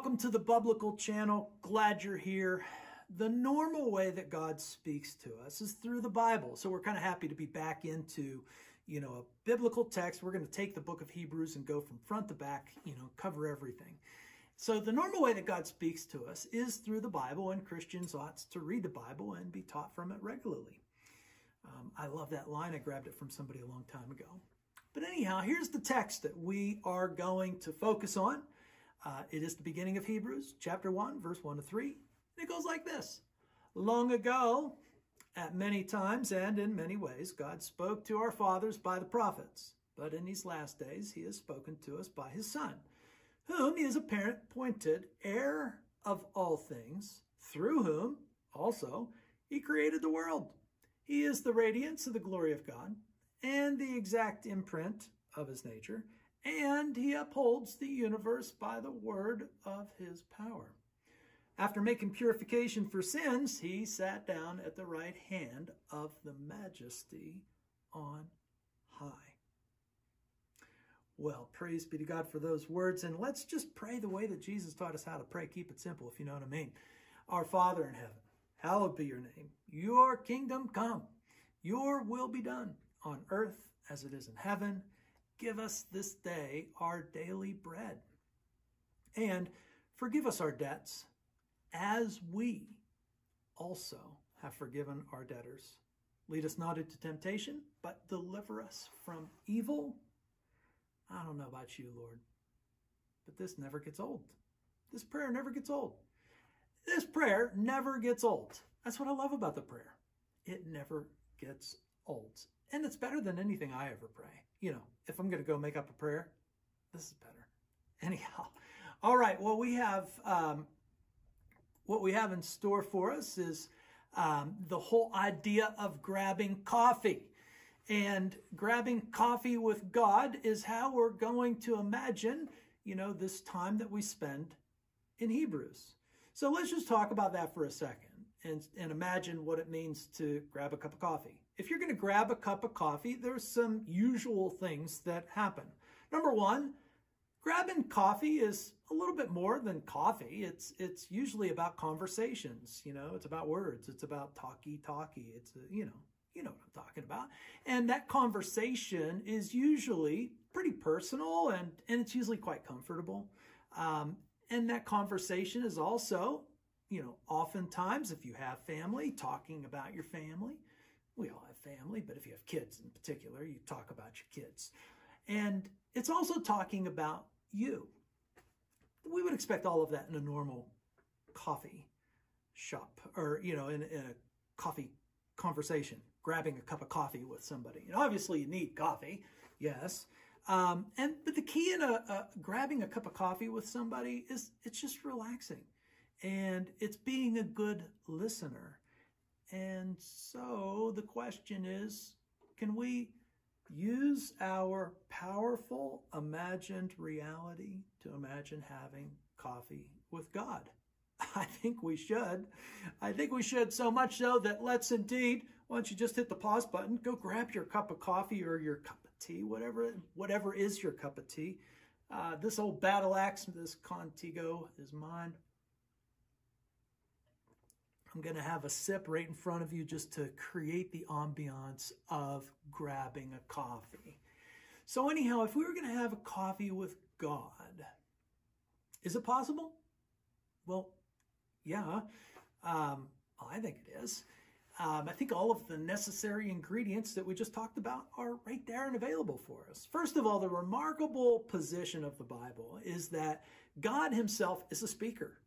Welcome to the Biblical Channel. Glad you're here. The normal way that God speaks to us is through the Bible. So we're kind of happy to be back into, you know, a biblical text. We're going to take the book of Hebrews and go from front to back, you know, cover everything. So the normal way that God speaks to us is through the Bible, and Christians ought to read the Bible and be taught from it regularly. Um, I love that line. I grabbed it from somebody a long time ago. But anyhow, here's the text that we are going to focus on. Uh, it is the beginning of Hebrews, chapter 1, verse 1 to 3. And it goes like this Long ago, at many times and in many ways, God spoke to our fathers by the prophets. But in these last days, he has spoken to us by his Son, whom he has appointed heir of all things, through whom also he created the world. He is the radiance of the glory of God and the exact imprint of his nature and he upholds the universe by the word of his power. After making purification for sins, he sat down at the right hand of the majesty on high. Well, praise be to God for those words. And let's just pray the way that Jesus taught us how to pray. Keep it simple, if you know what I mean. Our Father in heaven, hallowed be your name. Your kingdom come. Your will be done on earth as it is in heaven. Give us this day our daily bread. And forgive us our debts as we also have forgiven our debtors. Lead us not into temptation, but deliver us from evil. I don't know about you, Lord, but this never gets old. This prayer never gets old. This prayer never gets old. That's what I love about the prayer. It never gets old. And it's better than anything I ever pray. You know, if I'm going to go make up a prayer, this is better. Anyhow, all right. Well, we have um, what we have in store for us is um, the whole idea of grabbing coffee. And grabbing coffee with God is how we're going to imagine, you know, this time that we spend in Hebrews. So let's just talk about that for a second and, and imagine what it means to grab a cup of coffee. If you're going to grab a cup of coffee, there's some usual things that happen. Number one, grabbing coffee is a little bit more than coffee. It's it's usually about conversations. You know, it's about words. It's about talky talky. It's a, you know you know what I'm talking about. And that conversation is usually pretty personal and and it's usually quite comfortable. Um, and that conversation is also you know, oftentimes if you have family, talking about your family. We all have family, but if you have kids in particular, you talk about your kids. And it's also talking about you. We would expect all of that in a normal coffee shop or, you know, in, in a coffee conversation, grabbing a cup of coffee with somebody. And obviously you need coffee, yes. Um, and but the key in a, a grabbing a cup of coffee with somebody is it's just relaxing and it's being a good listener and so the question is, can we use our powerful imagined reality to imagine having coffee with God? I think we should. I think we should so much so that let's indeed, why don't you just hit the pause button, go grab your cup of coffee or your cup of tea, whatever, whatever is your cup of tea. Uh, this old battle axe, this Contigo is mine. I'm going to have a sip right in front of you just to create the ambiance of grabbing a coffee. So anyhow, if we were going to have a coffee with God, is it possible? Well, yeah, um, I think it is. Um, I think all of the necessary ingredients that we just talked about are right there and available for us. First of all, the remarkable position of the Bible is that God himself is a speaker.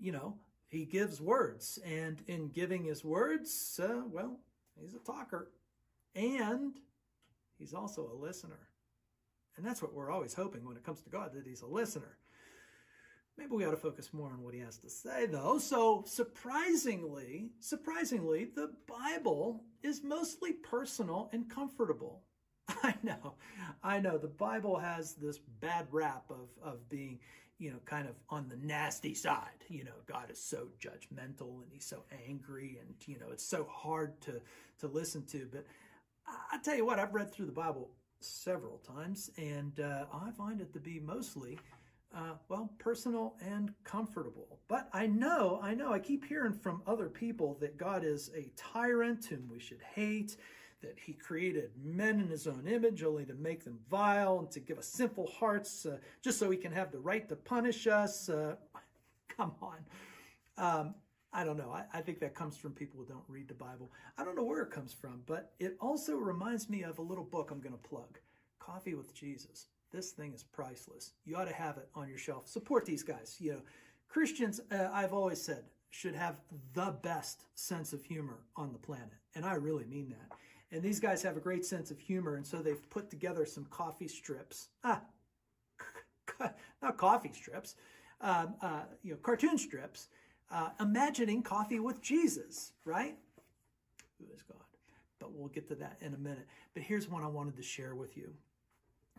You know, he gives words. And in giving his words, uh, well, he's a talker. And he's also a listener. And that's what we're always hoping when it comes to God, that he's a listener. Maybe we ought to focus more on what he has to say, though. So, surprisingly, surprisingly, the Bible is mostly personal and comfortable. I know, I know. The Bible has this bad rap of, of being, you know, kind of on the nasty side. You know, God is so judgmental and he's so angry and, you know, it's so hard to, to listen to. But I, tell you what, I've read through the Bible several times and uh, I find it to be mostly uh, well, personal and comfortable. But I know, I know, I keep hearing from other people that God is a tyrant whom we should hate, that he created men in his own image only to make them vile and to give us sinful hearts uh, just so he can have the right to punish us. Uh, come on. Um, I don't know. I, I, think that comes from people who don't read the Bible. I don't know where it comes from, but it also reminds me of a little book I'm going to plug Coffee with Jesus. This thing is priceless. You ought to have it on your shelf. Support these guys. You know, Christians, uh, I've always said, should have the best sense of humor on the planet. And I really mean that. And these guys have a great sense of humor, and so they've put together some coffee strips. Ah, not coffee strips, um, uh, you know, cartoon strips, uh, imagining coffee with Jesus, right? Who is God? But we'll get to that in a minute. But here's one I wanted to share with you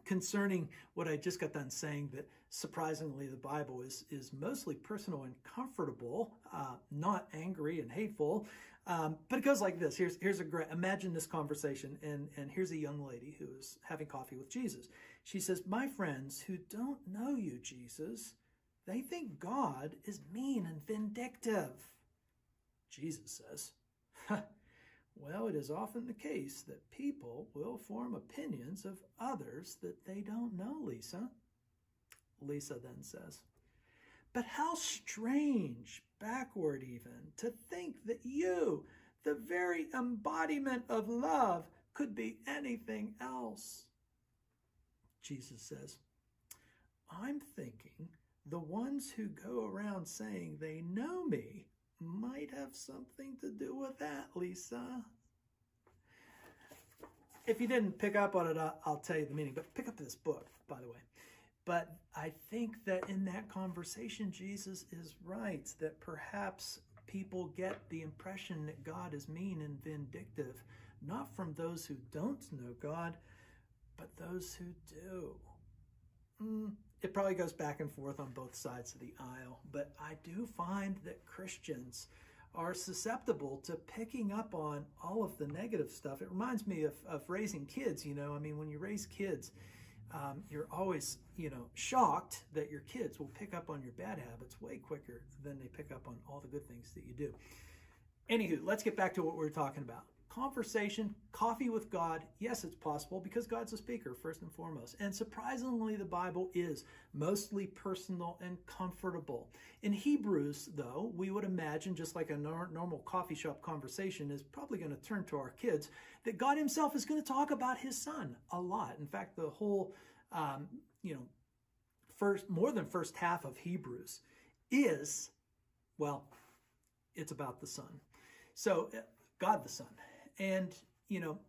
concerning what I just got done saying that surprisingly the Bible is is mostly personal and comfortable, uh, not angry and hateful. Um, but it goes like this. Here's here's a great imagine this conversation, and and here's a young lady who is having coffee with Jesus. She says, "My friends who don't know you, Jesus, they think God is mean and vindictive." Jesus says. Well, it is often the case that people will form opinions of others that they don't know, Lisa. Lisa then says, But how strange, backward even, to think that you, the very embodiment of love, could be anything else. Jesus says, I'm thinking the ones who go around saying they know me might have something to do with that, Lisa. If you didn't pick up on it, I'll tell you the meaning, but pick up this book, by the way. But I think that in that conversation, Jesus is right that perhaps people get the impression that God is mean and vindictive, not from those who don't know God, but those who do. Mm, it probably goes back and forth on both sides of the aisle, but I do find that Christians are susceptible to picking up on all of the negative stuff. It reminds me of, of raising kids, you know, I mean, when you raise kids, um, you're always, you know, shocked that your kids will pick up on your bad habits way quicker than they pick up on all the good things that you do. Anywho, let's get back to what we we're talking about conversation, coffee with God, yes, it's possible because God's a speaker, first and foremost. And surprisingly, the Bible is mostly personal and comfortable. In Hebrews, though, we would imagine, just like a normal coffee shop conversation is probably going to turn to our kids, that God Himself is going to talk about His Son a lot. In fact, the whole, um, you know, first, more than first half of Hebrews is, well, it's about the Son. So, God the Son. And, you know,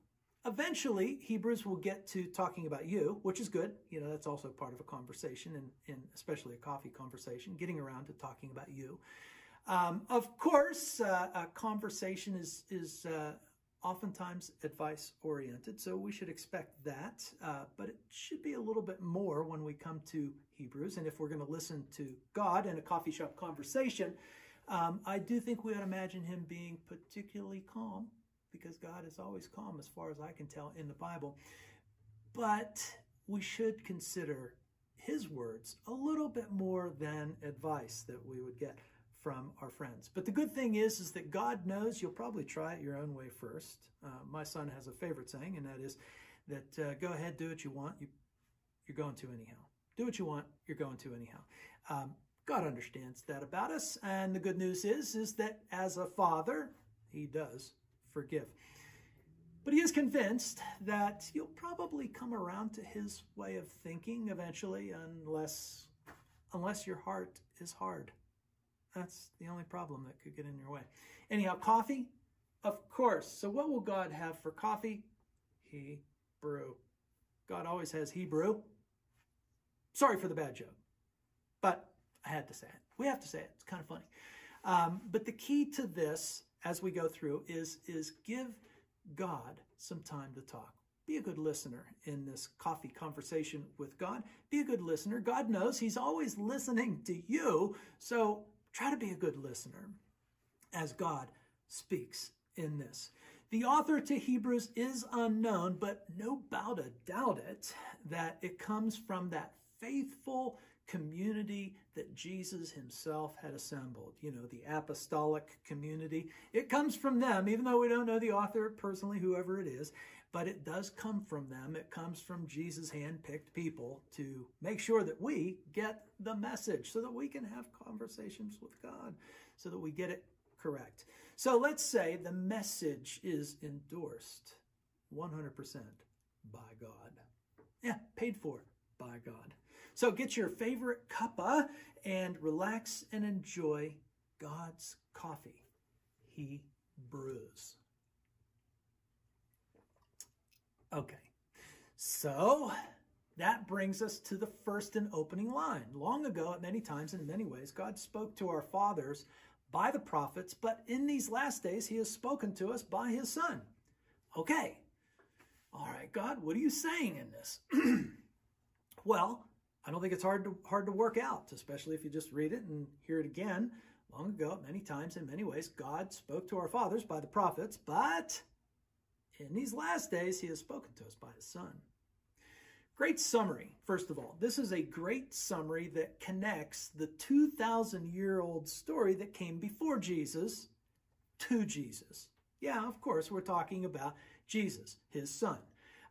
eventually Hebrews will get to talking about you, which is good. You know, that's also part of a conversation and, and especially a coffee conversation, getting around to talking about you. Um, of course, uh, a conversation is, is uh, oftentimes advice oriented, so we should expect that. Uh, but it should be a little bit more when we come to Hebrews. And if we're going to listen to God in a coffee shop conversation, um, I do think we ought to imagine him being particularly calm because God is always calm as far as I can tell in the Bible. But we should consider his words a little bit more than advice that we would get from our friends. But the good thing is, is that God knows you'll probably try it your own way first. Uh, my son has a favorite saying, and that is that uh, go ahead, do what you want. You, you're going to anyhow. Do what you want. You're going to anyhow. Um, God understands that about us, and the good news is, is that as a father, He does forgive. But he is convinced that you'll probably come around to his way of thinking eventually, unless, unless your heart is hard. That's the only problem that could get in your way. Anyhow, coffee? Of course. So what will God have for coffee? He brew. God always has Hebrew. Sorry for the bad joke, but I had to say it. We have to say it. It's kind of funny. Um, but the key to this as we go through is, is give God some time to talk. Be a good listener in this coffee conversation with God. Be a good listener. God knows He's always listening to you. So try to be a good listener as God speaks in this. The author to Hebrews is unknown, but no doubt a doubt it that it comes from that faithful community that Jesus himself had assembled, you know, the apostolic community. It comes from them, even though we don't know the author personally, whoever it is, but it does come from them. It comes from Jesus' hand-picked people to make sure that we get the message so that we can have conversations with God, so that we get it correct. So let's say the message is endorsed 100% by God. Yeah, paid for by God. So get your favorite cuppa and relax and enjoy God's coffee. He brews. Okay, so that brings us to the first and opening line. Long ago, at many times and in many ways, God spoke to our fathers by the prophets, but in these last days, he has spoken to us by his son. Okay, all right, God, what are you saying in this? well, I don't think it's hard to hard to work out, especially if you just read it and hear it again. Long ago, many times, in many ways, God spoke to our fathers by the prophets, but in these last days, he has spoken to us by his son. Great summary, first of all. This is a great summary that connects the 2,000 year old story that came before Jesus to Jesus. Yeah, of course, we're talking about Jesus, his son.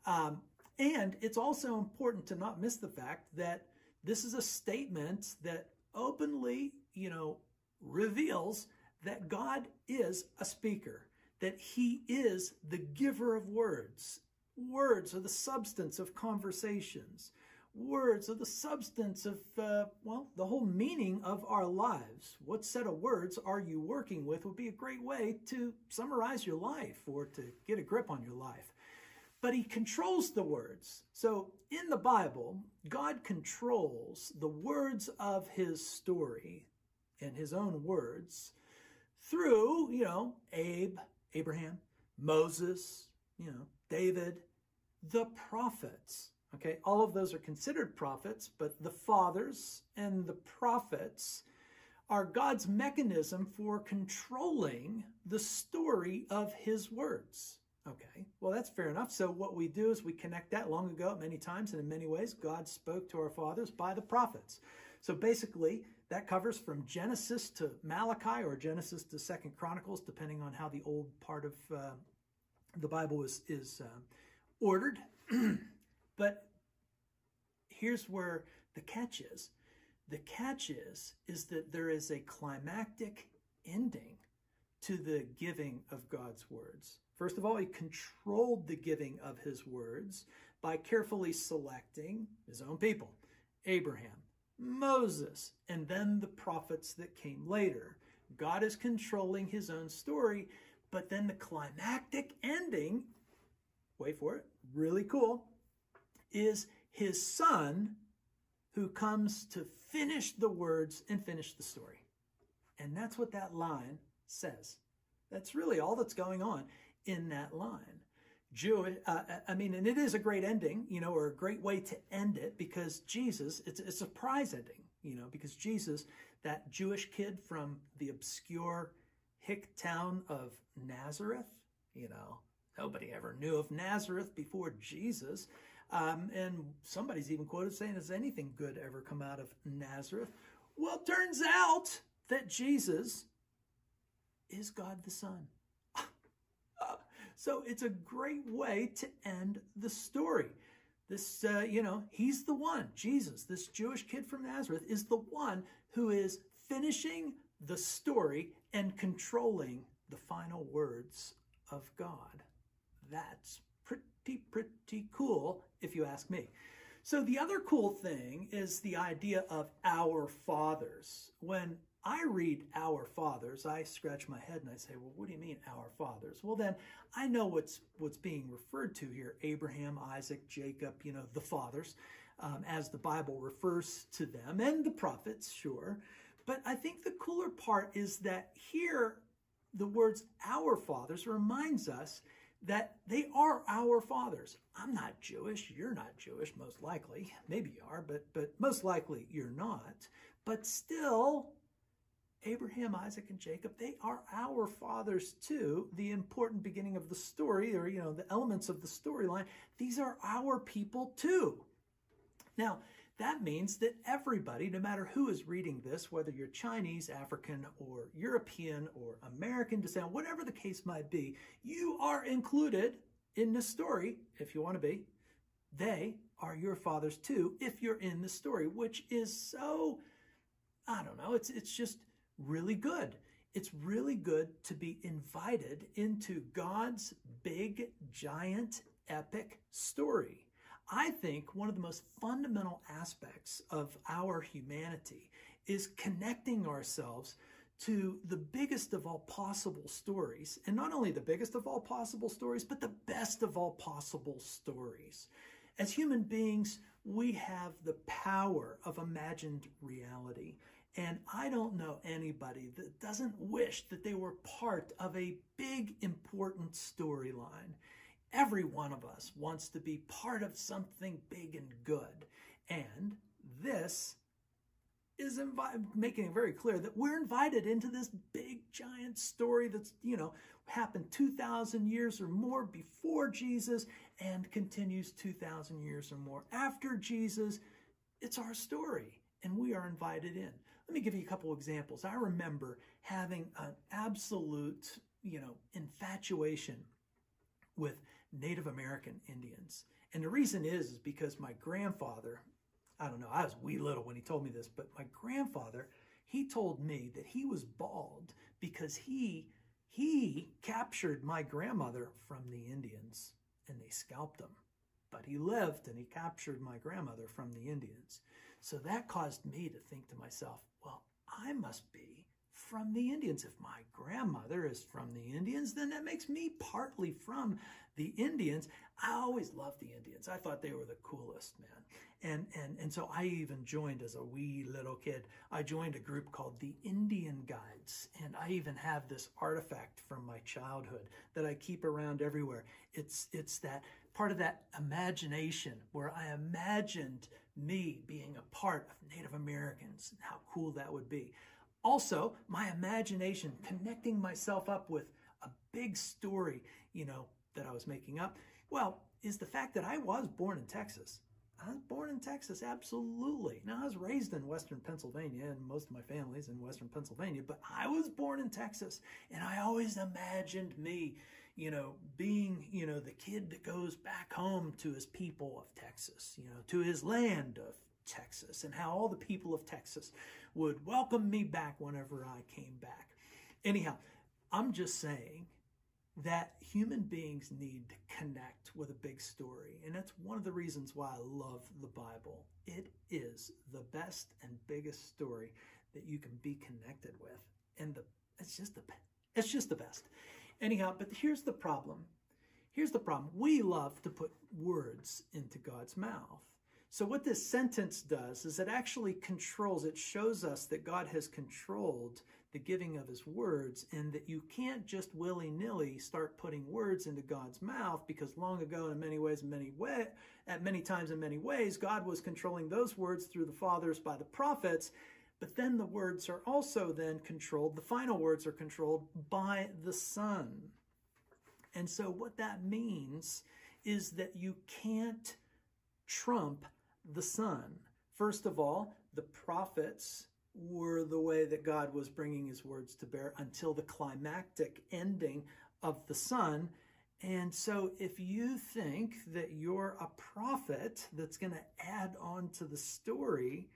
Um, and it's also important to not miss the fact that this is a statement that openly, you know, reveals that God is a speaker, that he is the giver of words. Words are the substance of conversations. Words are the substance of, uh, well, the whole meaning of our lives. What set of words are you working with would be a great way to summarize your life or to get a grip on your life but he controls the words. So in the Bible, God controls the words of his story in his own words through, you know, Abe, Abraham, Moses, you know, David, the prophets. Okay, all of those are considered prophets, but the fathers and the prophets are God's mechanism for controlling the story of his words. Okay, well, that's fair enough. So, what we do is we connect that long ago, many times and in many ways, God spoke to our fathers by the prophets. So, basically, that covers from Genesis to Malachi or Genesis to Second Chronicles, depending on how the old part of uh, the Bible is, is uh, ordered. but here's where the catch is the catch is is that there is a climactic ending to the giving of God's words. First of all, he controlled the giving of his words by carefully selecting his own people Abraham, Moses, and then the prophets that came later. God is controlling his own story, but then the climactic ending, wait for it, really cool, is his son who comes to finish the words and finish the story. And that's what that line says. That's really all that's going on in that line. Jewish, uh, I mean, and it is a great ending, you know, or a great way to end it because Jesus, it's, it's a surprise ending, you know, because Jesus, that Jewish kid from the obscure hick town of Nazareth, you know, nobody ever knew of Nazareth before Jesus. Um, and somebody's even quoted saying, Has anything good ever come out of Nazareth? Well, turns out that Jesus is God the Son. So it's a great way to end the story. This, uh, you know, he's the one, Jesus, this Jewish kid from Nazareth, is the one who is finishing the story and controlling the final words of God. That's pretty, pretty cool, if you ask me. So the other cool thing is the idea of our fathers. When I read Our Fathers, I scratch my head and I say, well, what do you mean Our Fathers? Well, then I know what's what's being referred to here: Abraham, Isaac, Jacob. You know, the fathers, um, as the Bible refers to them, and the prophets, sure. But I think the cooler part is that here, the words "Our Fathers" reminds us that they are our fathers. I'm not Jewish. You're not Jewish, most likely. Maybe you are, but but most likely you're not. But still, Abraham, Isaac, and Jacob, they are our fathers too. The important beginning of the story, or, you know, the elements of the storyline, these are our people too. Now, That means that everybody, no matter who is reading this, whether you're Chinese, African, or European, or American descent, whatever the case might be, you are included in the story if you want to be. They are your fathers too if you're in the story, which is so, I don't know, it's, it's just really good. It's really good to be invited into God's big, giant, epic story. I think one of the most fundamental aspects of our humanity is connecting ourselves to the biggest of all possible stories. And not only the biggest of all possible stories, but the best of all possible stories. As human beings, we have the power of imagined reality. And I don't know anybody that doesn't wish that they were part of a big, important storyline. Every one of us wants to be part of something big and good. And this is invi- making it very clear that we're invited into this big, giant story that's, you know, happened 2,000 years or more before Jesus and continues 2,000 years or more after Jesus. It's our story, and we are invited in. Let me give you a couple examples. I remember having an absolute, you know, infatuation with Native American Indians. And the reason is, is because my grandfather, I don't know, I was wee little when he told me this, but my grandfather, he told me that he was bald because he he captured my grandmother from the Indians and they scalped him. But he lived and he captured my grandmother from the Indians. So that caused me to think to myself, I must be from the Indians. If my grandmother is from the Indians, then that makes me partly from the Indians. I always loved the Indians. I thought they were the coolest, man. And, and, and so I even joined as a wee little kid. I joined a group called the Indian Guides. And I even have this artifact from my childhood that I keep around everywhere. It's, it's that part of that imagination where I imagined me being a part of Native Americans how cool that would be. Also, my imagination connecting myself up with a big story, you know, that I was making up, well, is the fact that I was born in Texas. I was born in Texas, absolutely. Now, I was raised in Western Pennsylvania, and most of my family's in Western Pennsylvania, but I was born in Texas, and I always imagined me, you know, being, you know, the kid that goes back home to his people of Texas, you know, to his land of Texas, and how all the people of Texas would welcome me back whenever I came back. Anyhow, I'm just saying that human beings need to connect with a big story. And that's one of the reasons why I love the Bible. It is the best and biggest story that you can be connected with. And the it's just the it's just the best. Anyhow, but here's the problem. Here's the problem. We love to put words into God's mouth. So what this sentence does is it actually controls, it shows us that God has controlled the giving of his words and that you can't just willy-nilly start putting words into God's mouth because long ago in many ways, in many way, at many times in many ways, God was controlling those words through the fathers by the prophets. But then the words are also then controlled, the final words are controlled by the Son. And so what that means is that you can't trump the Son. First of all, the prophets were the way that God was bringing his words to bear until the climactic ending of the Son. And so, if you think that you're a prophet that's going to add on to the story,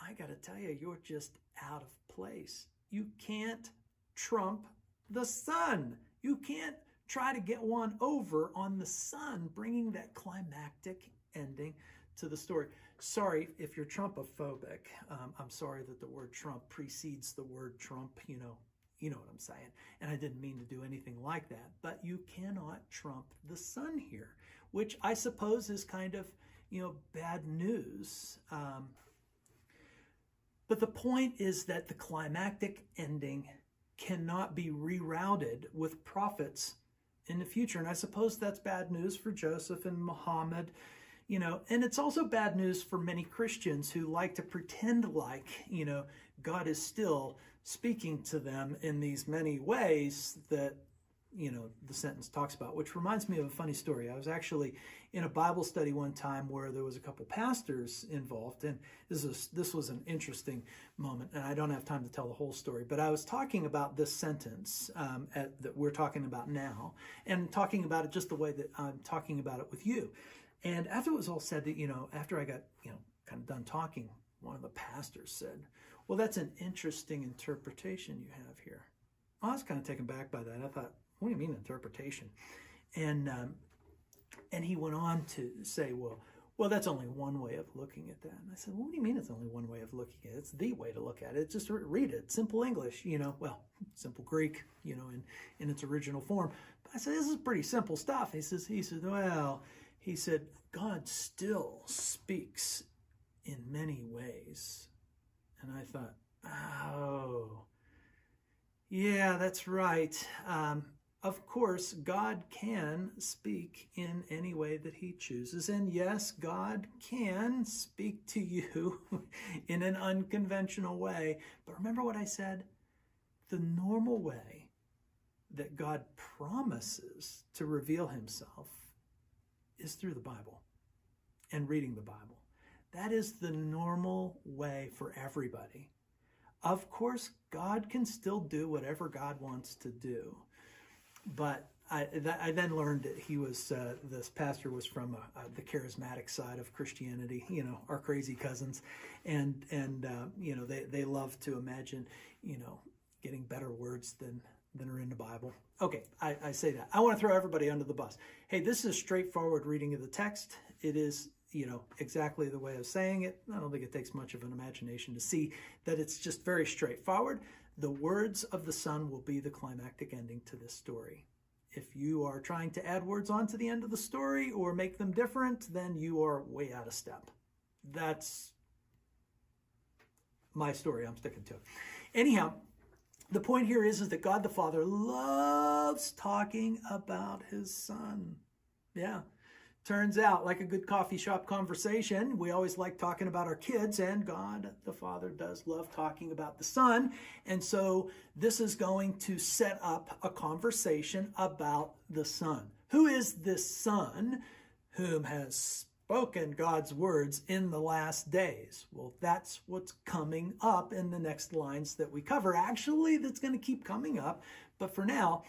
I got to tell you, you're just out of place. You can't trump the Son. You can't try to get one over on the Son, bringing that climactic ending to the story. Sorry if you're Trumpophobic. Um, I'm sorry that the word Trump precedes the word Trump. You know, you know what I'm saying. And I didn't mean to do anything like that. But you cannot trump the Son here, which I suppose is kind of you know bad news. Um, but the point is that the climactic ending cannot be rerouted with prophets in the future. And I suppose that's bad news for Joseph and Muhammad you know, and it's also bad news for many Christians who like to pretend like, you know, God is still speaking to them in these many ways that you know, the sentence talks about, which reminds me of a funny story. I was actually in a Bible study one time where there was a couple pastors involved, and this was this was an interesting moment. And I don't have time to tell the whole story, but I was talking about this sentence um, at, that we're talking about now, and talking about it just the way that I'm talking about it with you. And after it was all said, that you know, after I got you know kind of done talking, one of the pastors said, "Well, that's an interesting interpretation you have here." I was kind of taken back by that. I thought, what do you mean interpretation? And um, and he went on to say, well, well, that's only one way of looking at that. And I said, well, what do you mean it's only one way of looking at it? It's the way to look at it. Just read it, simple English, you know, well, simple Greek, you know, in, in its original form. But I said, this is pretty simple stuff. He says, he said, well, he said, God still speaks in many ways. And I thought, oh, yeah, that's right. Um, of course, God can speak in any way that He chooses. And yes, God can speak to you in an unconventional way. But remember what I said? The normal way that God promises to reveal Himself is through the Bible and reading the Bible. That is the normal way for everybody. Of course, God can still do whatever God wants to do but I, I, then learned that he was uh, this pastor was from uh, uh, the charismatic side of Christianity. You know, our crazy cousins, and and uh, you know they they love to imagine you know getting better words than than are in the Bible. Okay, I, I say that. I want to throw everybody under the bus. Hey, this is a straightforward reading of the text. It is you know exactly the way of saying it. I don't think it takes much of an imagination to see that it's just very straightforward. The words of the Son will be the climactic ending to this story. If you are trying to add words onto the end of the story or make them different, then you are way out of step. That's my story. I'm sticking to it. Anyhow, the point here is, is that God the Father loves talking about his Son. Yeah. Turns out, like a good coffee shop conversation, we always like talking about our kids, and God the Father does love talking about the Son. And so this is going to set up a conversation about the Son. Who is this Son whom has spoken God's words in the last days? Well, that's what's coming up in the next lines that we cover. Actually, that's going to keep coming up. But for now,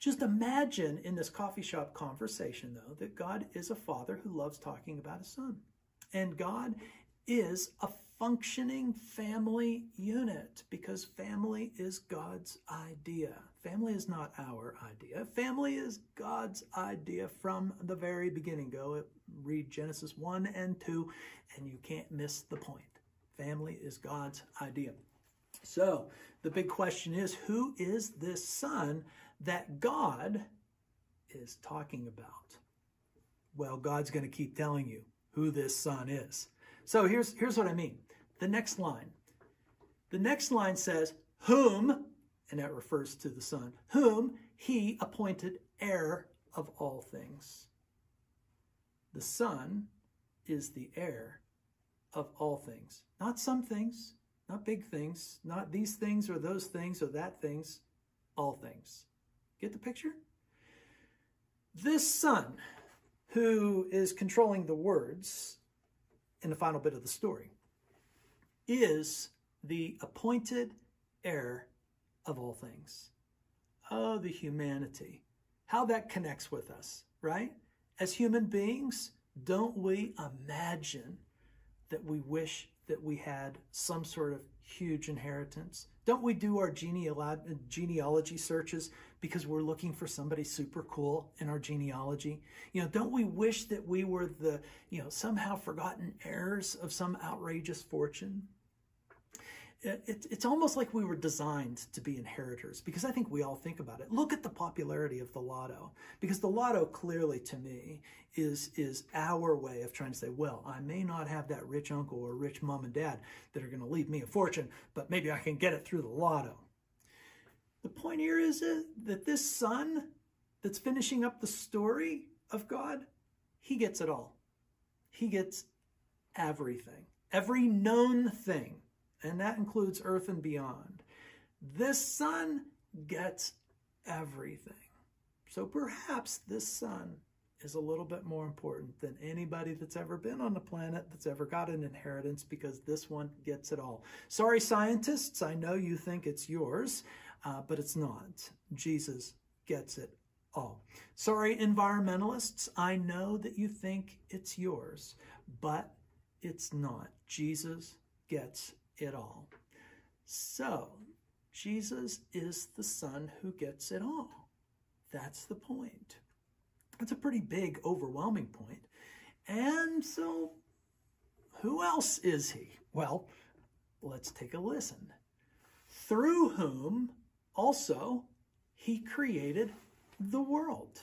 just imagine in this coffee shop conversation, though, that God is a father who loves talking about his son. And God is a functioning family unit because family is God's idea. Family is not our idea. Family is God's idea from the very beginning. Go read Genesis 1 and 2, and you can't miss the point. Family is God's idea. So the big question is who is this son that God is talking about. Well, God's going to keep telling you who this son is. So here's, here's what I mean. The next line. The next line says, whom, and that refers to the son, whom he appointed heir of all things. The son is the heir of all things. Not some things, not big things, not these things or those things or that things, all things. Get the picture? This son, who is controlling the words in the final bit of the story, is the appointed heir of all things. Oh, the humanity. How that connects with us, right? As human beings, don't we imagine that we wish that we had some sort of huge inheritance? Don't we do our genealogy searches because we're looking for somebody super cool in our genealogy? You know, don't we wish that we were the, you know, somehow forgotten heirs of some outrageous fortune? it, it's almost like we were designed to be inheritors because I think we all think about it. Look at the popularity of the lotto because the lotto clearly to me is is our way of trying to say, well, I may not have that rich uncle or rich mom and dad that are going to leave me a fortune, but maybe I can get it through the lotto. The point here is uh, that this son that's finishing up the story of God, he gets it all. He gets everything, every known thing and that includes earth and beyond. This son gets everything. So perhaps this son is a little bit more important than anybody that's ever been on the planet that's ever got an inheritance because this one gets it all. Sorry, scientists, I know you think it's yours, uh, but it's not. Jesus gets it all. Sorry, environmentalists, I know that you think it's yours, but it's not. Jesus gets it all. So, Jesus is the Son who gets it all. That's the point. That's a pretty big, overwhelming point. And so, who else is he? Well, let's take a listen. Through whom also he created the world.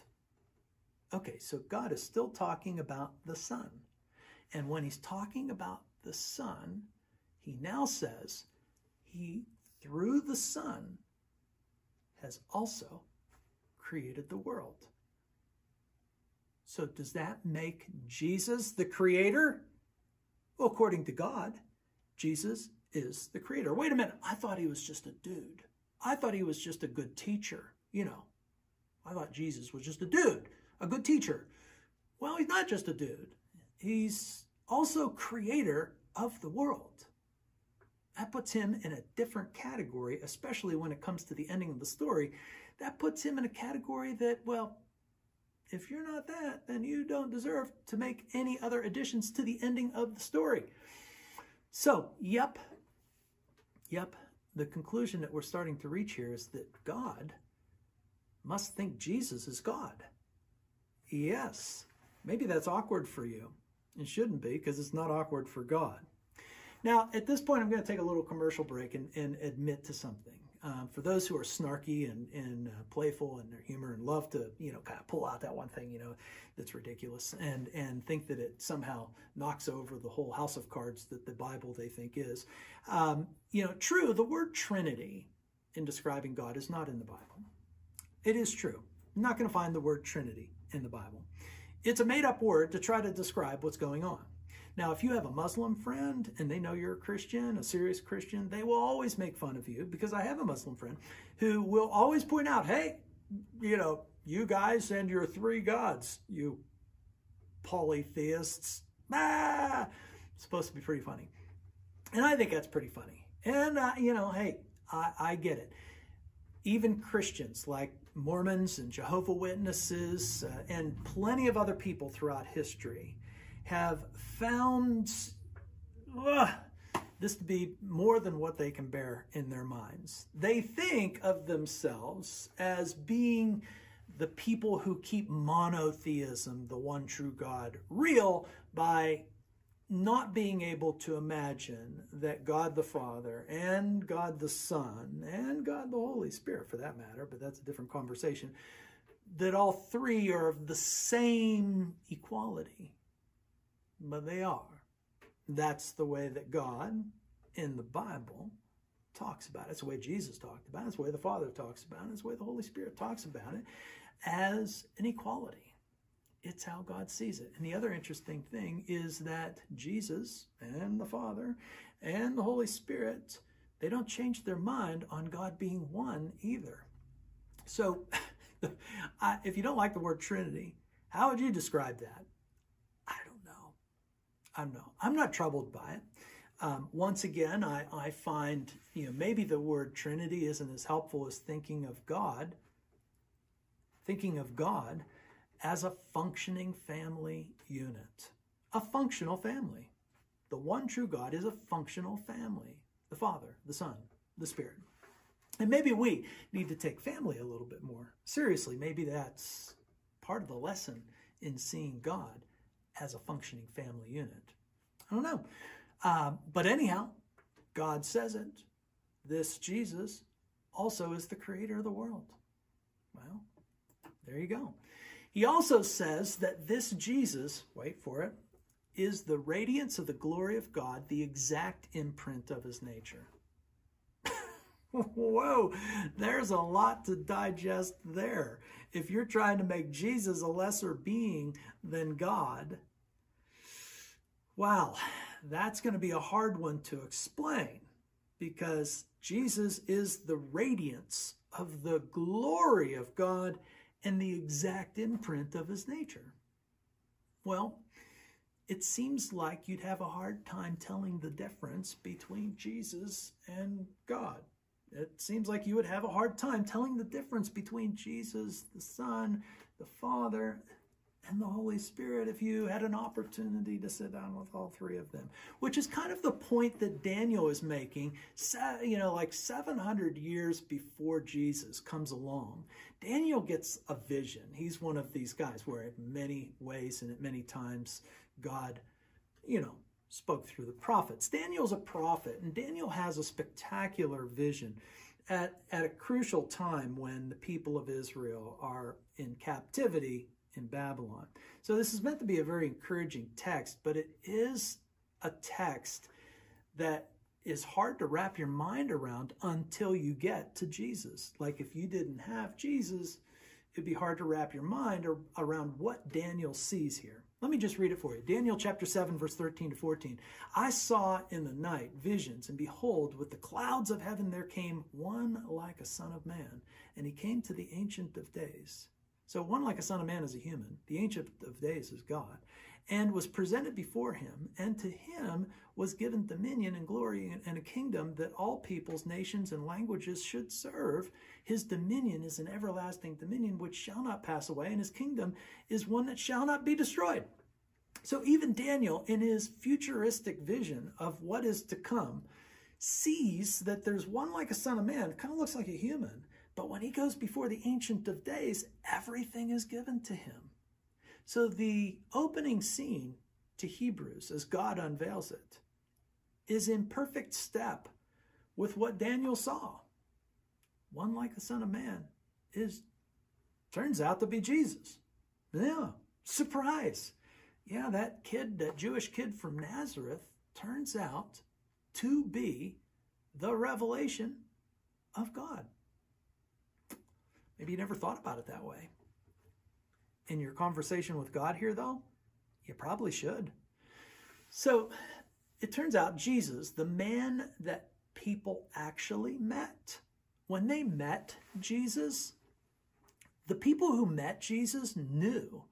Okay, so God is still talking about the Son. And when he's talking about the Son, he now says he, through the Son, has also created the world. So does that make Jesus the creator? Well, according to God, Jesus is the creator. Wait a minute. I thought he was just a dude. I thought he was just a good teacher. You know, I thought Jesus was just a dude, a good teacher. Well, he's not just a dude. He's also creator of the world. That puts him in a different category, especially when it comes to the ending of the story. That puts him in a category that, well, if you're not that, then you don't deserve to make any other additions to the ending of the story. So, yep, yep, the conclusion that we're starting to reach here is that God must think Jesus is God. Yes, maybe that's awkward for you. It shouldn't be because it's not awkward for God. Now, at this point, I'm going to take a little commercial break and, and admit to something. Um, for those who are snarky and, and uh, playful and their humor and love to, you know, kind of pull out that one thing, you know, that's ridiculous and, and think that it somehow knocks over the whole house of cards that the Bible they think is. Um, you know, true, the word Trinity in describing God is not in the Bible. It is true. I'm not going to find the word Trinity in the Bible. It's a made up word to try to describe what's going on. Now, if you have a Muslim friend and they know you're a Christian, a serious Christian, they will always make fun of you because I have a Muslim friend who will always point out, hey, you know, you guys and your three gods, you polytheists. Ah, supposed to be pretty funny. And I think that's pretty funny. And, uh, you know, hey, I, I get it. Even Christians like Mormons and Jehovah Witnesses uh, and plenty of other people throughout history have found uh, this to be more than what they can bear in their minds. They think of themselves as being the people who keep monotheism, the one true God, real by not being able to imagine that God the Father and God the Son and God the Holy Spirit, for that matter, but that's a different conversation, that all three are of the same equality. But they are. That's the way that God in the Bible talks about it. It's the way Jesus talked about it. It's the way the Father talks about it. It's the way the Holy Spirit talks about it as an equality. It's how God sees it. And the other interesting thing is that Jesus and the Father and the Holy Spirit, they don't change their mind on God being one either. So, if you don't like the word Trinity, how would you describe that? I don't know. I'm not troubled by it. Um, once again, I, I find you know maybe the word Trinity isn't as helpful as thinking of God. Thinking of God as a functioning family unit. A functional family. The one true God is a functional family. The Father, the Son, the Spirit. And maybe we need to take family a little bit more seriously. Maybe that's part of the lesson in seeing God as a functioning family unit. I don't know. Uh, but anyhow, God says it. This Jesus also is the creator of the world. Well, there you go. He also says that this Jesus, wait for it, is the radiance of the glory of God, the exact imprint of his nature. Whoa, there's a lot to digest there. If you're trying to make Jesus a lesser being than God, wow, that's going to be a hard one to explain because Jesus is the radiance of the glory of God and the exact imprint of his nature? Well, it seems like you'd have a hard time telling the difference between Jesus and God. It seems like you would have a hard time telling the difference between Jesus, the Son, the Father, and the Holy Spirit if you had an opportunity to sit down with all three of them, which is kind of the point that Daniel is making, you know, like 700 years before Jesus comes along. Daniel gets a vision. He's one of these guys where in many ways and at many times God, you know, spoke through the prophets. Daniel's a prophet, and Daniel has a spectacular vision at, at a crucial time when the people of Israel are in captivity in Babylon. So this is meant to be a very encouraging text, but it is a text that is hard to wrap your mind around until you get to Jesus. Like if you didn't have Jesus, it'd be hard to wrap your mind around what Daniel sees here. Let me just read it for you. Daniel chapter 7, verse 13 to 14. I saw in the night visions, and behold, with the clouds of heaven there came one like a son of man, and he came to the Ancient of Days. So, one like a son of man is a human, the Ancient of Days is God, and was presented before him, and to him was given dominion and glory and a kingdom that all peoples, nations, and languages should serve. His dominion is an everlasting dominion which shall not pass away, and his kingdom is one that shall not be destroyed. So even Daniel, in his futuristic vision of what is to come, sees that there's one like a son of man, kind of looks like a human, but when he goes before the Ancient of Days, everything is given to him. So the opening scene to Hebrews, as God unveils it, is in perfect step with what Daniel saw. One like the Son of Man is turns out to be Jesus. Yeah, surprise. Yeah, that kid, that Jewish kid from Nazareth, turns out to be the revelation of God. Maybe you never thought about it that way. In your conversation with God here, though, you probably should. So it turns out Jesus, the man that people actually met, when they met Jesus, the people who met Jesus knew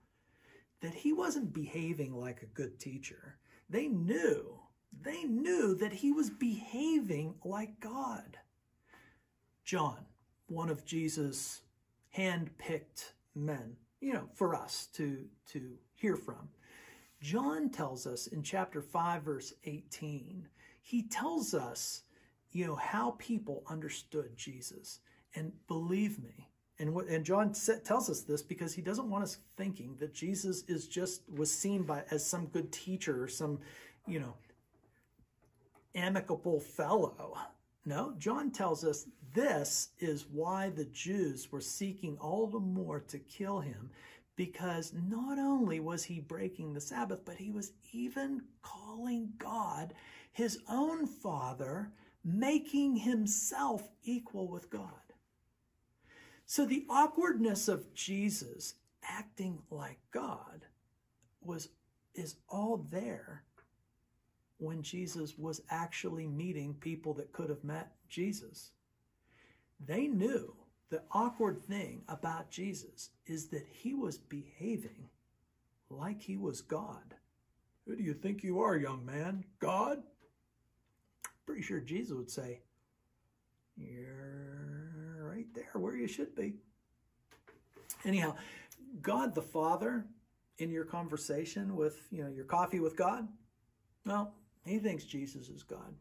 that he wasn't behaving like a good teacher. They knew, they knew that he was behaving like God. John, one of Jesus' hand-picked men, you know, for us to, to hear from. John tells us in chapter 5, verse 18, he tells us, you know, how people understood Jesus. And believe me, and, what, and John tells us this because he doesn't want us thinking that Jesus is just was seen by as some good teacher or some, you know, amicable fellow. No, John tells us this is why the Jews were seeking all the more to kill him because not only was he breaking the Sabbath, but he was even calling God his own father, making himself equal with God. So the awkwardness of Jesus acting like God was is all there when Jesus was actually meeting people that could have met Jesus. They knew the awkward thing about Jesus is that he was behaving like he was God. Who do you think you are, young man? God? Pretty sure Jesus would say, You're right there where you should be. Anyhow, God the Father in your conversation with, you know, your coffee with God, well, he thinks Jesus is God.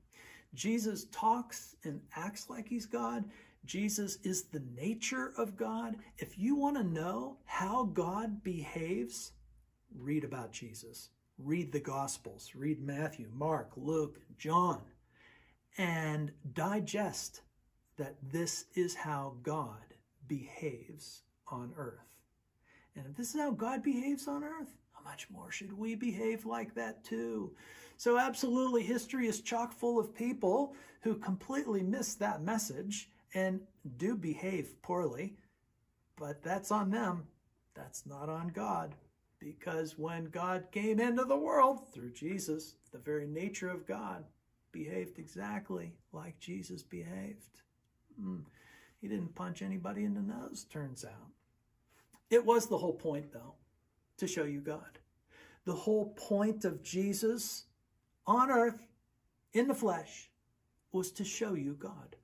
Jesus talks and acts like he's God. Jesus is the nature of God. If you want to know how God behaves, read about Jesus. Read the Gospels. Read Matthew, Mark, Luke, John, and digest that this is how God behaves on earth. And if this is how God behaves on earth, how much more should we behave like that too? So, absolutely, history is chock full of people who completely miss that message and do behave poorly, but that's on them. That's not on God. Because when God came into the world through Jesus, the very nature of God behaved exactly like Jesus behaved. Mm. He didn't punch anybody in the nose, turns out. It was the whole point, though, to show you God. The whole point of Jesus on earth, in the flesh, was to show you God.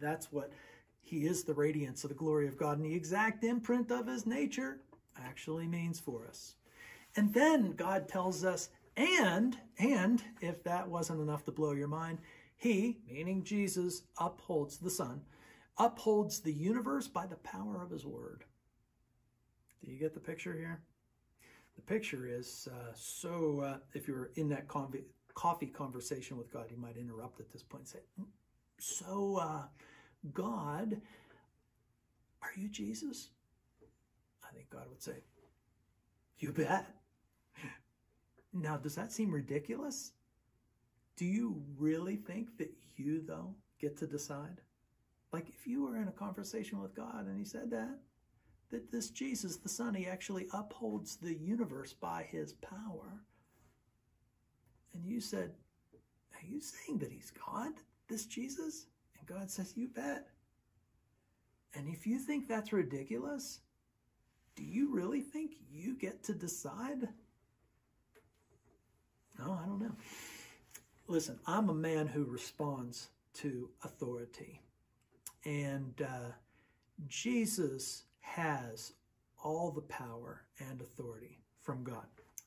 That's what he is the radiance of the glory of God, and the exact imprint of his nature actually means for us. And then God tells us, and, and, if that wasn't enough to blow your mind, he, meaning Jesus, upholds the Son, upholds the universe by the power of his word. Do you get the picture here? The picture is uh, so, uh, if you're in that coffee conversation with God, you might interrupt at this point and say, mm, So, uh, God, are you Jesus? I think God would say, You bet. Now, does that seem ridiculous? Do you really think that you, though, get to decide? Like if you were in a conversation with God and he said that, that this Jesus, the Son, he actually upholds the universe by his power. And you said, Are you saying that he's God, this Jesus? And God says, You bet. And if you think that's ridiculous, do you really think you get to decide? No, I don't know. Listen, I'm a man who responds to authority. And uh, Jesus has all the power and authority from God.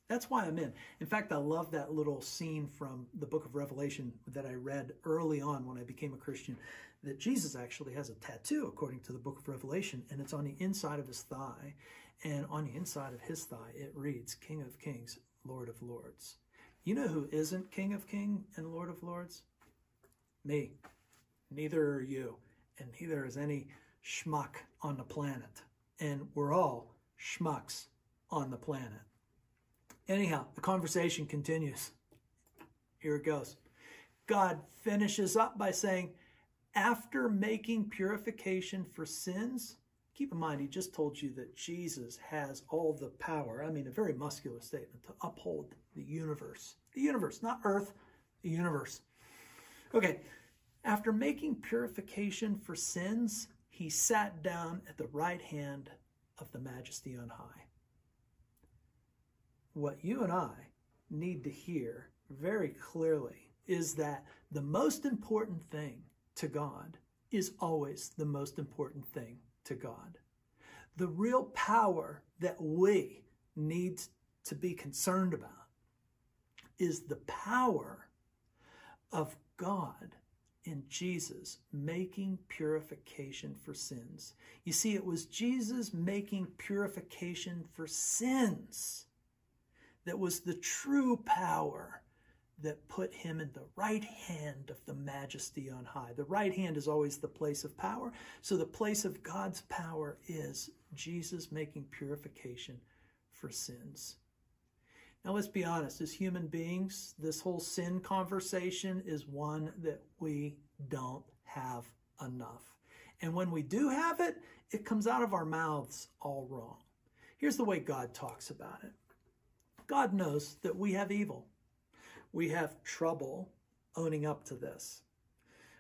That's why I'm in. In fact, I love that little scene from the book of Revelation that I read early on when I became a Christian. That Jesus actually has a tattoo, according to the book of Revelation, and it's on the inside of his thigh. And on the inside of his thigh, it reads, King of Kings, Lord of Lords. You know who isn't King of King and Lord of Lords? Me. Neither are you, and neither is any schmuck on the planet. And we're all schmucks on the planet. Anyhow, the conversation continues. Here it goes. God finishes up by saying, after making purification for sins, keep in mind, he just told you that Jesus has all the power. I mean, a very muscular statement to uphold the universe. The universe, not earth, the universe. Okay, after making purification for sins, he sat down at the right hand of the majesty on high. What you and I need to hear very clearly is that the most important thing to God is always the most important thing to God. The real power that we need to be concerned about is the power of God in Jesus making purification for sins. You see, it was Jesus making purification for sins that was the true power that put him in the right hand of the majesty on high. The right hand is always the place of power. So the place of God's power is Jesus making purification for sins. Now, let's be honest, as human beings, this whole sin conversation is one that we don't have enough. And when we do have it, it comes out of our mouths all wrong. Here's the way God talks about it God knows that we have evil, we have trouble owning up to this.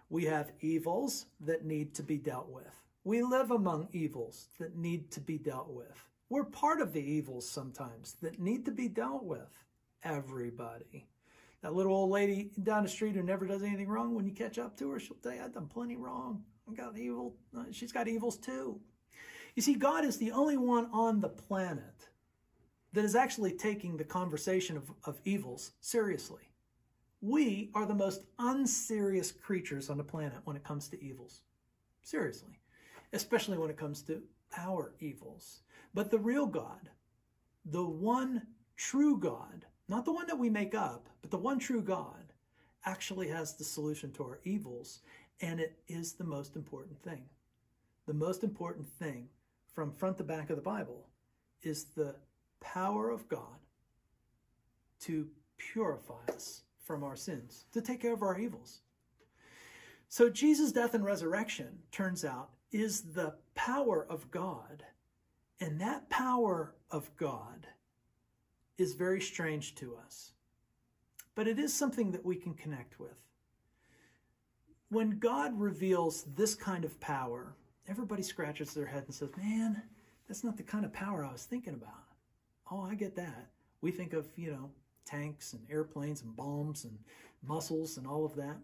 We have evils that need to be dealt with. We live among evils that need to be dealt with. We're part of the evils sometimes that need to be dealt with. Everybody. That little old lady down the street who never does anything wrong, when you catch up to her, she'll tell you, I've done plenty wrong. I've got evil. Uh, she's got evils too. You see, God is the only one on the planet that is actually taking the conversation of, of evils seriously. We are the most unserious creatures on the planet when it comes to evils. Seriously. Especially when it comes to our evils. But the real God, the one true God, not the one that we make up, but the one true God, actually has the solution to our evils, and it is the most important thing. The most important thing from front to back of the Bible is the power of God to purify us from our sins, to take care of our evils. So Jesus' death and resurrection, turns out, is the power of God and that power of God is very strange to us, but it is something that we can connect with. When God reveals this kind of power, everybody scratches their head and says, Man, That's not the kind of power I was thinking about. Oh, I get that. We think of, you know, tanks and airplanes and bombs and muscles and all of that.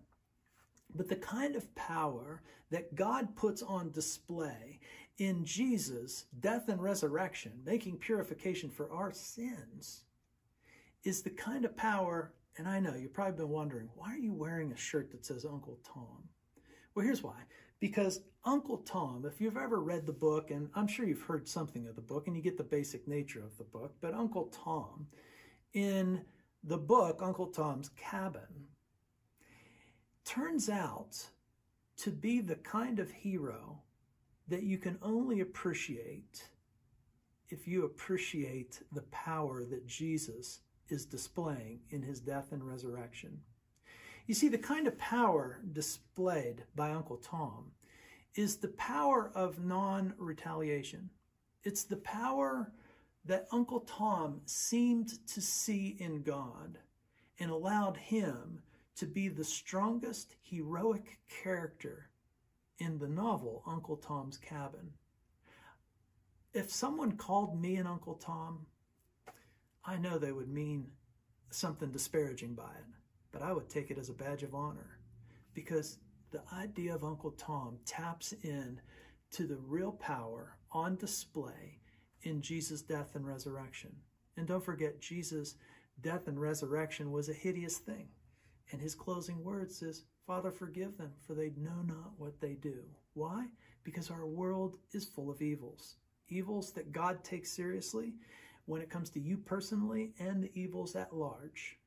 But the kind of power that God puts on display in Jesus' death and resurrection, making purification for our sins, is the kind of power, and I know you've probably been wondering, why are you wearing a shirt that says Uncle Tom? Well, here's why. Because Uncle Tom, if you've ever read the book, and I'm sure you've heard something of the book and you get the basic nature of the book, but Uncle Tom, in the book, Uncle Tom's Cabin, turns out to be the kind of hero that you can only appreciate if you appreciate the power that Jesus is displaying in his death and resurrection. You see, the kind of power displayed by Uncle Tom is the power of non retaliation. It's the power that Uncle Tom seemed to see in God and allowed him to be the strongest heroic character in the novel Uncle Tom's Cabin. If someone called me an Uncle Tom, I know they would mean something disparaging by it, but I would take it as a badge of honor because the idea of Uncle Tom taps in to the real power on display in Jesus' death and resurrection. And don't forget, Jesus' death and resurrection was a hideous thing. And his closing words is, Father, forgive them, for they know not what they do. Why? Because our world is full of evils. Evils that God takes seriously when it comes to you personally and the evils at large.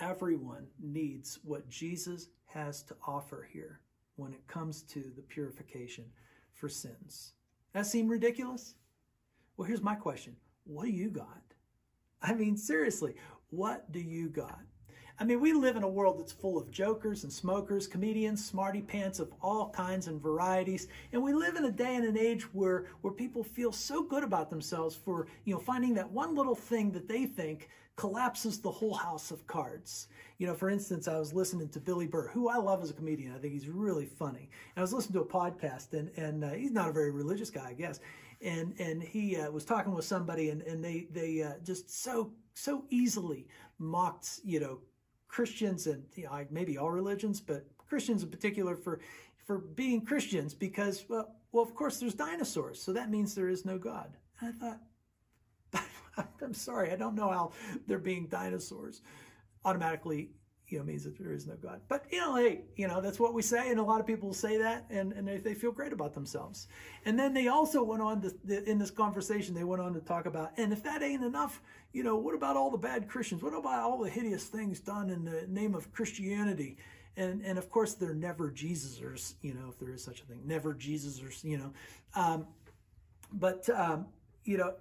Everyone needs what Jesus has to offer here when it comes to the purification for sins. That seem ridiculous? Well, here's my question What do you got? I mean, seriously, what do you got? I mean, we live in a world that's full of jokers and smokers, comedians, smarty pants of all kinds and varieties. And we live in a day and an age where, where people feel so good about themselves for, you know, finding that one little thing that they think collapses the whole house of cards. You know, for instance, I was listening to Billy Burr, who I love as a comedian. I think he's really funny. And I was listening to a podcast, and, and uh, he's not a very religious guy, I guess. And and he uh, was talking with somebody, and, and they they uh, just so so easily mocked, you know, Christians and you know, maybe all religions, but Christians in particular for for being Christians because well, well, of course there's dinosaurs, so that means there is no God. And I thought, I'm sorry, I don't know how they're being dinosaurs automatically you know means that there is no God. But you know, hey, you know that's what we say, and a lot of people say that, and and they, they feel great about themselves. And then they also went on to in this conversation, they went on to talk about, and if that ain't enough, you know, what about all the bad Christians? What about all the hideous things done in the name of Christianity? And and of course, they're never Jesusers, you know, if there is such a thing, never Jesusers, you know. Um, but um, you know,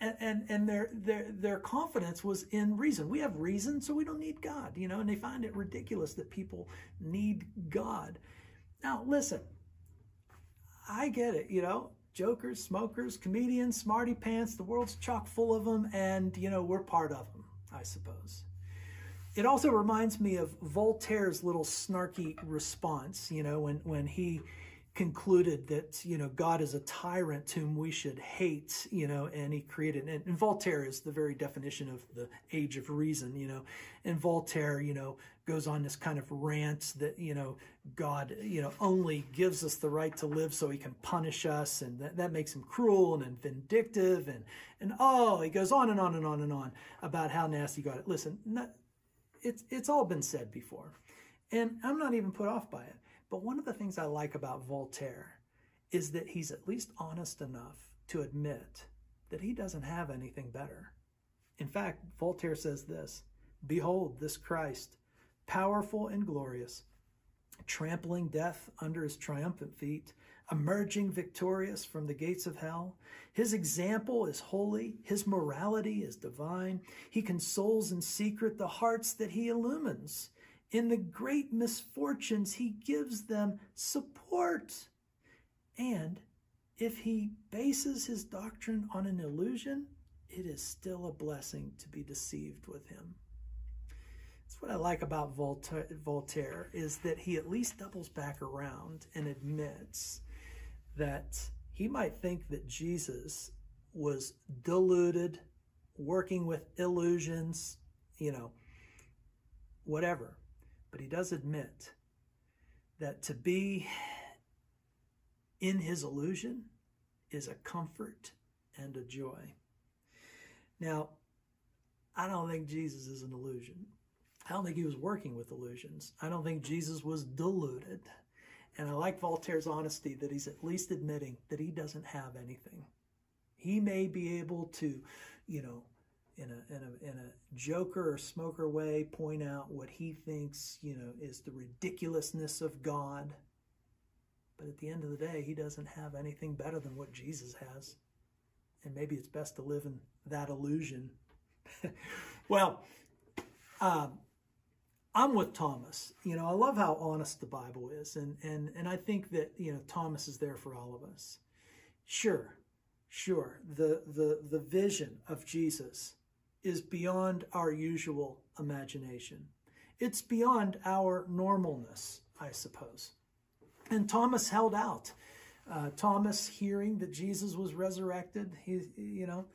and, and, and their, their, their confidence was in reason. We have reason, so we don't need God, you know, and they find it ridiculous that people need God. Now, listen, I get it, you know, jokers, smokers, comedians, smarty pants, the world's chock full of them, and, you know, we're part of them, I suppose. It also reminds me of Voltaire's little snarky response, you know, when, when he concluded that you know God is a tyrant whom we should hate, you know, and he created and, and, Voltaire is the very definition of the age of reason, you know, and Voltaire, you know, goes on this kind of rant that you know God, you know, only gives us the right to live so he can punish us, and that, that makes him cruel and, vindictive, and and oh, he goes on and on and on and on about how nasty God. Is. Listen, not, it's it's all been said before, and I'm not even put off by it. But one of the things I like about Voltaire is that he's at least honest enough to admit that he doesn't have anything better. In fact, Voltaire says this Behold, this Christ, powerful and glorious, trampling death under his triumphant feet, emerging victorious from the gates of hell. His example is holy, his morality is divine. He consoles in secret the hearts that he illumines. In the great misfortunes, he gives them support. And if he bases his doctrine on an illusion, it is still a blessing to be deceived with him. That's what I like about Voltaire, is that he at least doubles back around and admits that he might think that Jesus was deluded, working with illusions, you know, whatever. But he does admit that to be in his illusion is a comfort and a joy. Now, I don't think Jesus is an illusion. I don't think he was working with illusions. I don't think Jesus was deluded. And I like Voltaire's honesty that he's at least admitting that he doesn't have anything. He may be able to, you know, in a, in a, in a joker or smoker way, point out what he thinks, you know, is the ridiculousness of God. But at the end of the day, he doesn't have anything better than what Jesus has. And maybe it's best to live in that illusion. well, um, I'm with Thomas. You know, I love how honest the Bible is, and and and I think that you know Thomas is there for all of us. Sure, sure. The the the vision of Jesus is beyond our usual imagination. It's beyond our normalness, I suppose. And Thomas held out. Uh, Thomas, hearing that Jesus was resurrected, he, you know,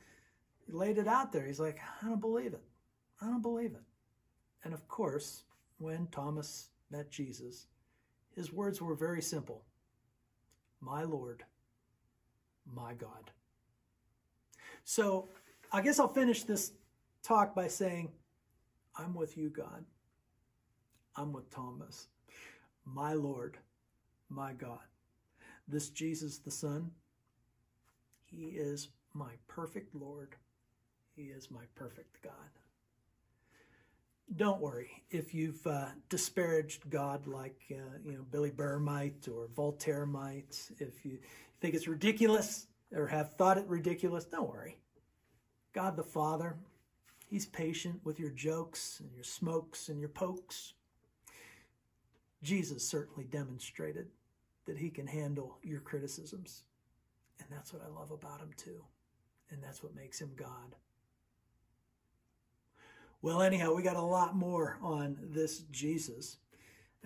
laid it out there. He's like, I don't believe it. I don't believe it. And of course, when Thomas met Jesus, his words were very simple My Lord, my God. So I guess I'll finish this talk by saying, I'm with you, God. I'm with Thomas. My Lord, my God. This Jesus the Son, he is my perfect Lord. He is my perfect God. Don't worry if you've uh, disparaged God like uh, you know Billy Burr might or Voltaire might. If you think it's ridiculous or have thought it ridiculous, don't worry. God the Father, He's patient with your jokes and your smokes and your pokes. Jesus certainly demonstrated that he can handle your criticisms. And that's what I love about him, too. And that's what makes him God. Well, anyhow, we got a lot more on this Jesus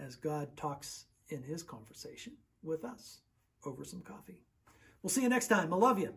as God talks in his conversation with us over some coffee. We'll see you next time. I love you.